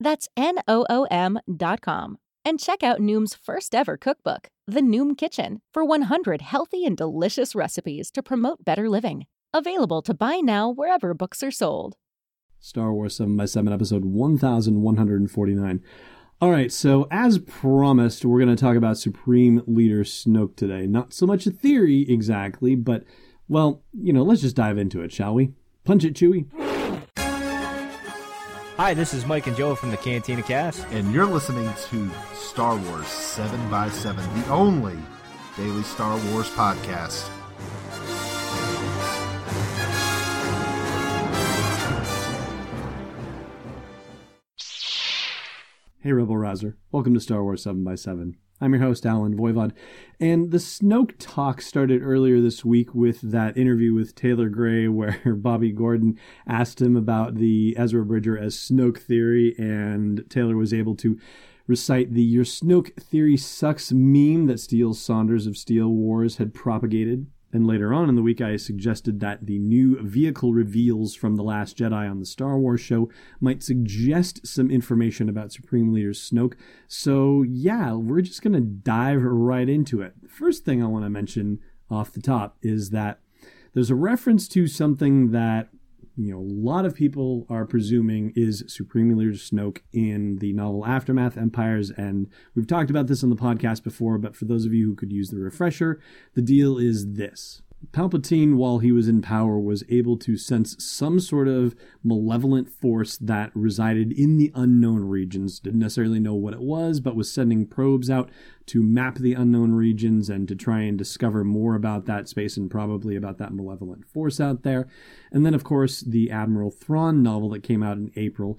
That's N-O-O-M dot com. And check out Noom's first ever cookbook, The Noom Kitchen, for 100 healthy and delicious recipes to promote better living. Available to buy now wherever books are sold. Star Wars 7 by 7 episode 1149. All right, so as promised, we're going to talk about Supreme Leader Snoke today. Not so much a theory exactly, but, well, you know, let's just dive into it, shall we? Punch it, Chewie. Hi, this is Mike and Joe from the Cantina Cast. And you're listening to Star Wars 7 by 7 the only daily Star Wars podcast. Hey, Rebel Rouser. Welcome to Star Wars 7 by 7 I'm your host, Allen Voivod. And the Snoke talk started earlier this week with that interview with Taylor Gray, where Bobby Gordon asked him about the Ezra Bridger as Snoke theory, and Taylor was able to recite the Your Snoke theory sucks meme that Steele Saunders of Steele Wars had propagated. And later on in the week, I suggested that the new vehicle reveals from The Last Jedi on the Star Wars show might suggest some information about Supreme Leader Snoke. So, yeah, we're just going to dive right into it. The first thing I want to mention off the top is that there's a reference to something that you know, a lot of people are presuming is Supreme Leader Snoke in the novel Aftermath Empires. And we've talked about this on the podcast before, but for those of you who could use the refresher, the deal is this Palpatine, while he was in power, was able to sense some sort of malevolent force that resided in the unknown regions. Didn't necessarily know what it was, but was sending probes out to map the unknown regions and to try and discover more about that space and probably about that malevolent force out there. And then, of course, the Admiral Thrawn novel that came out in April.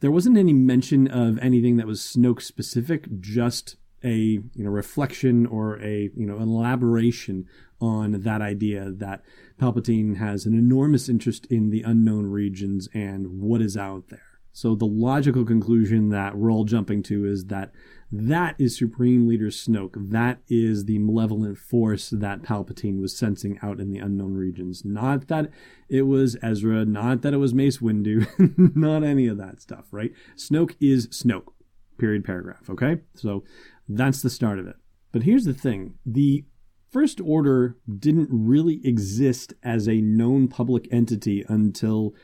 There wasn't any mention of anything that was Snoke specific, just a you know reflection or a you know elaboration on that idea that Palpatine has an enormous interest in the unknown regions and what is out there. So the logical conclusion that we're all jumping to is that that is Supreme Leader Snoke. That is the malevolent force that Palpatine was sensing out in the unknown regions. Not that it was Ezra, not that it was Mace Windu, not any of that stuff, right? Snoke is Snoke. Period paragraph, okay? So that's the start of it. But here's the thing. The First Order didn't really exist as a known public entity until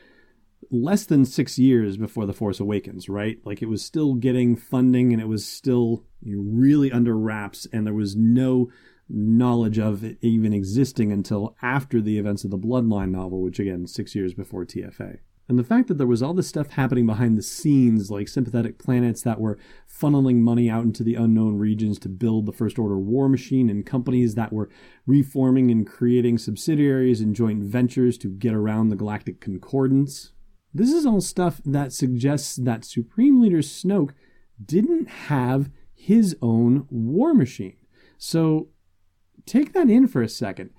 less than six years before The Force Awakens, right? Like it was still getting funding and it was still really under wraps, and there was no knowledge of it even existing until after the events of the Bloodline novel, which again, six years before TFA. And the fact that there was all this stuff happening behind the scenes, like sympathetic planets that were funneling money out into the unknown regions to build the First Order war machine, and companies that were reforming and creating subsidiaries and joint ventures to get around the galactic concordance. This is all stuff that suggests that Supreme Leader Snoke didn't have his own war machine. So take that in for a second.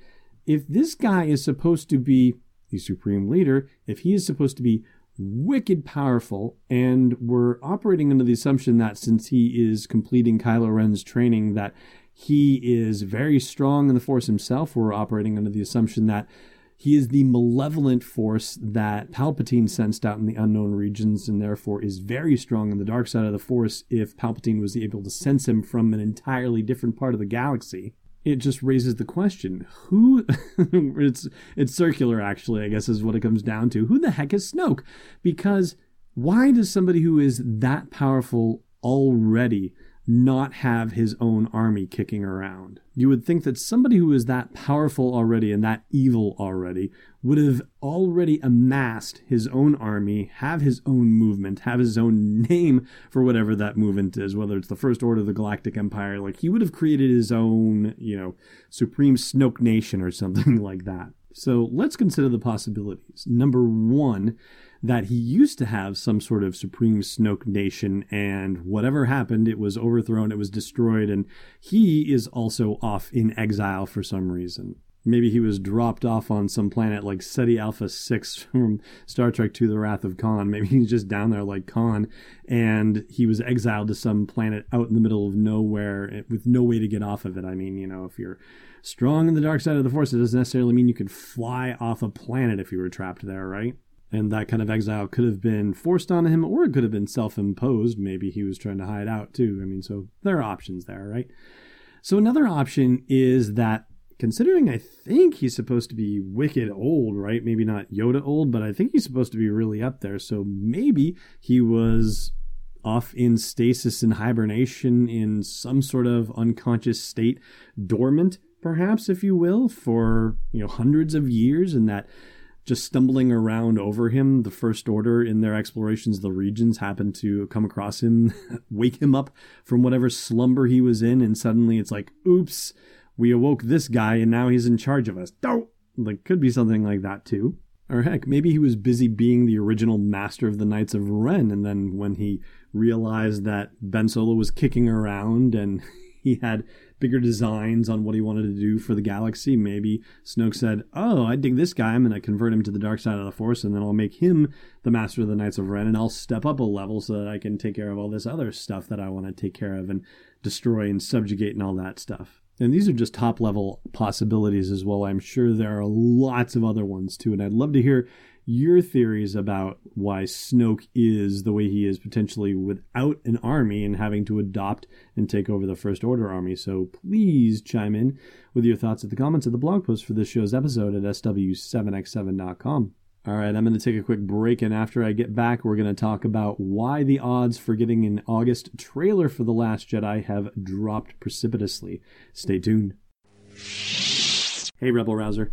If this guy is supposed to be the supreme leader, if he is supposed to be wicked powerful, and we're operating under the assumption that since he is completing Kylo Ren's training, that he is very strong in the Force himself, we're operating under the assumption that he is the malevolent force that Palpatine sensed out in the unknown regions and therefore is very strong in the dark side of the Force if Palpatine was able to sense him from an entirely different part of the galaxy it just raises the question who it's it's circular actually i guess is what it comes down to. Who the heck is snoke? Because why does somebody who is that powerful already not have his own army kicking around. You would think that somebody who is that powerful already and that evil already would have already amassed his own army, have his own movement, have his own name for whatever that movement is, whether it's the First Order of the Galactic Empire. Like he would have created his own, you know, Supreme Snoke Nation or something like that. So let's consider the possibilities. Number one, that he used to have some sort of supreme Snoke nation, and whatever happened, it was overthrown, it was destroyed, and he is also off in exile for some reason. Maybe he was dropped off on some planet like Ceti Alpha 6 from Star Trek to the Wrath of Khan. Maybe he's just down there like Khan, and he was exiled to some planet out in the middle of nowhere eh, with no way to get off of it. I mean, you know, if you're strong in the dark side of the Force, it doesn't necessarily mean you could fly off a planet if you were trapped there, right? And that kind of exile could have been forced on him or it could have been self imposed. Maybe he was trying to hide out too. I mean, so there are options there, right? So another option is that considering I think he's supposed to be wicked old, right? Maybe not Yoda old, but I think he's supposed to be really up there. So maybe he was off in stasis and hibernation in some sort of unconscious state, dormant, perhaps, if you will, for you know hundreds of years, and that just stumbling around over him, the First Order in their explorations of the regions happened to come across him, wake him up from whatever slumber he was in, and suddenly it's like, oops, we awoke this guy and now he's in charge of us. Don't! Like, could be something like that too. Or heck, maybe he was busy being the original master of the Knights of Ren, and then when he realized that Ben Solo was kicking around and he had bigger designs on what he wanted to do for the galaxy. Maybe Snoke said, Oh, I dig this guy. I'm going to convert him to the dark side of the Force, and then I'll make him the master of the Knights of Ren, and I'll step up a level so that I can take care of all this other stuff that I want to take care of and destroy and subjugate and all that stuff. And these are just top level possibilities as well. I'm sure there are lots of other ones too. And I'd love to hear your theories about why Snoke is the way he is potentially without an army and having to adopt and take over the First Order army. So please chime in with your thoughts at the comments of the blog post for this show's episode at sw7x7.com. All right, I'm going to take a quick break, and after I get back, we're going to talk about why the odds for getting an August trailer for The Last Jedi have dropped precipitously. Stay tuned. Hey, Rebel Rouser.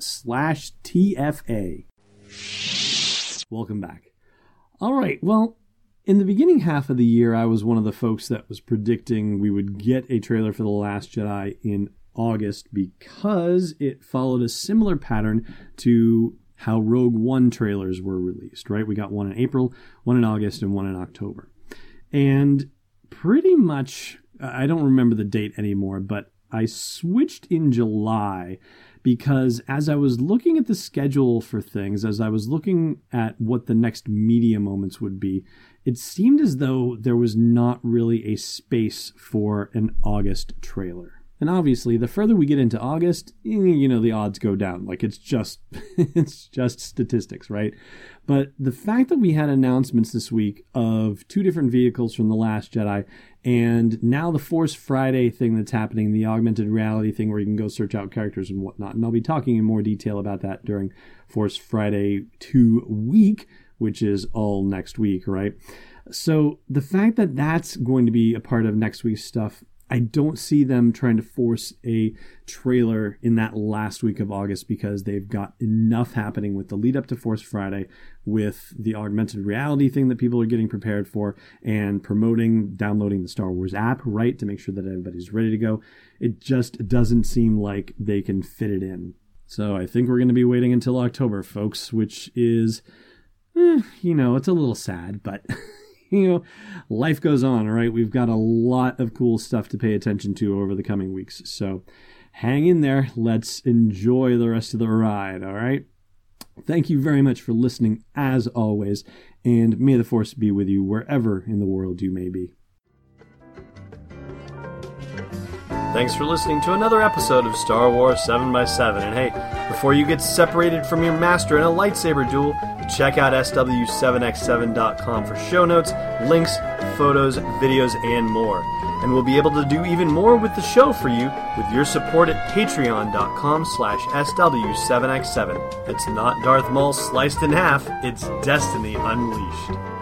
slash TFA. Welcome back. All right, well, in the beginning half of the year, I was one of the folks that was predicting we would get a trailer for The Last Jedi in August because it followed a similar pattern to how Rogue One trailers were released, right? We got one in April, one in August, and one in October. And pretty much, I don't remember the date anymore, but I switched in July because as I was looking at the schedule for things, as I was looking at what the next media moments would be, it seemed as though there was not really a space for an August trailer. And obviously, the further we get into August, eh, you know, the odds go down. Like it's just it's just statistics, right? But the fact that we had announcements this week of two different vehicles from The Last Jedi and now the Force Friday thing that's happening, the augmented reality thing where you can go search out characters and whatnot. And I'll be talking in more detail about that during Force Friday 2 week, which is all next week, right? So the fact that that's going to be a part of next week's stuff I don't see them trying to force a trailer in that last week of August because they've got enough happening with the lead up to Force Friday, with the augmented reality thing that people are getting prepared for, and promoting downloading the Star Wars app, right, to make sure that everybody's ready to go. It just doesn't seem like they can fit it in. So I think we're going to be waiting until October, folks, which is, eh, you know, it's a little sad, but. you know, life goes on, all right? We've got a lot of cool stuff to pay attention to over the coming weeks. So hang in there. Let's enjoy the rest of the ride, all right? Thank you very much for listening, as always, and may the force be with you wherever in the world you may be. Thanks for listening to another episode of Star Wars 7x7. And hey, before you get separated from your master in a lightsaber duel, check out SW7x7.com for show notes, links, photos, videos, and more. And we'll be able to do even more with the show for you with your support at patreon.com slash SW7x7. It's not Darth Maul sliced in half, it's Destiny Unleashed.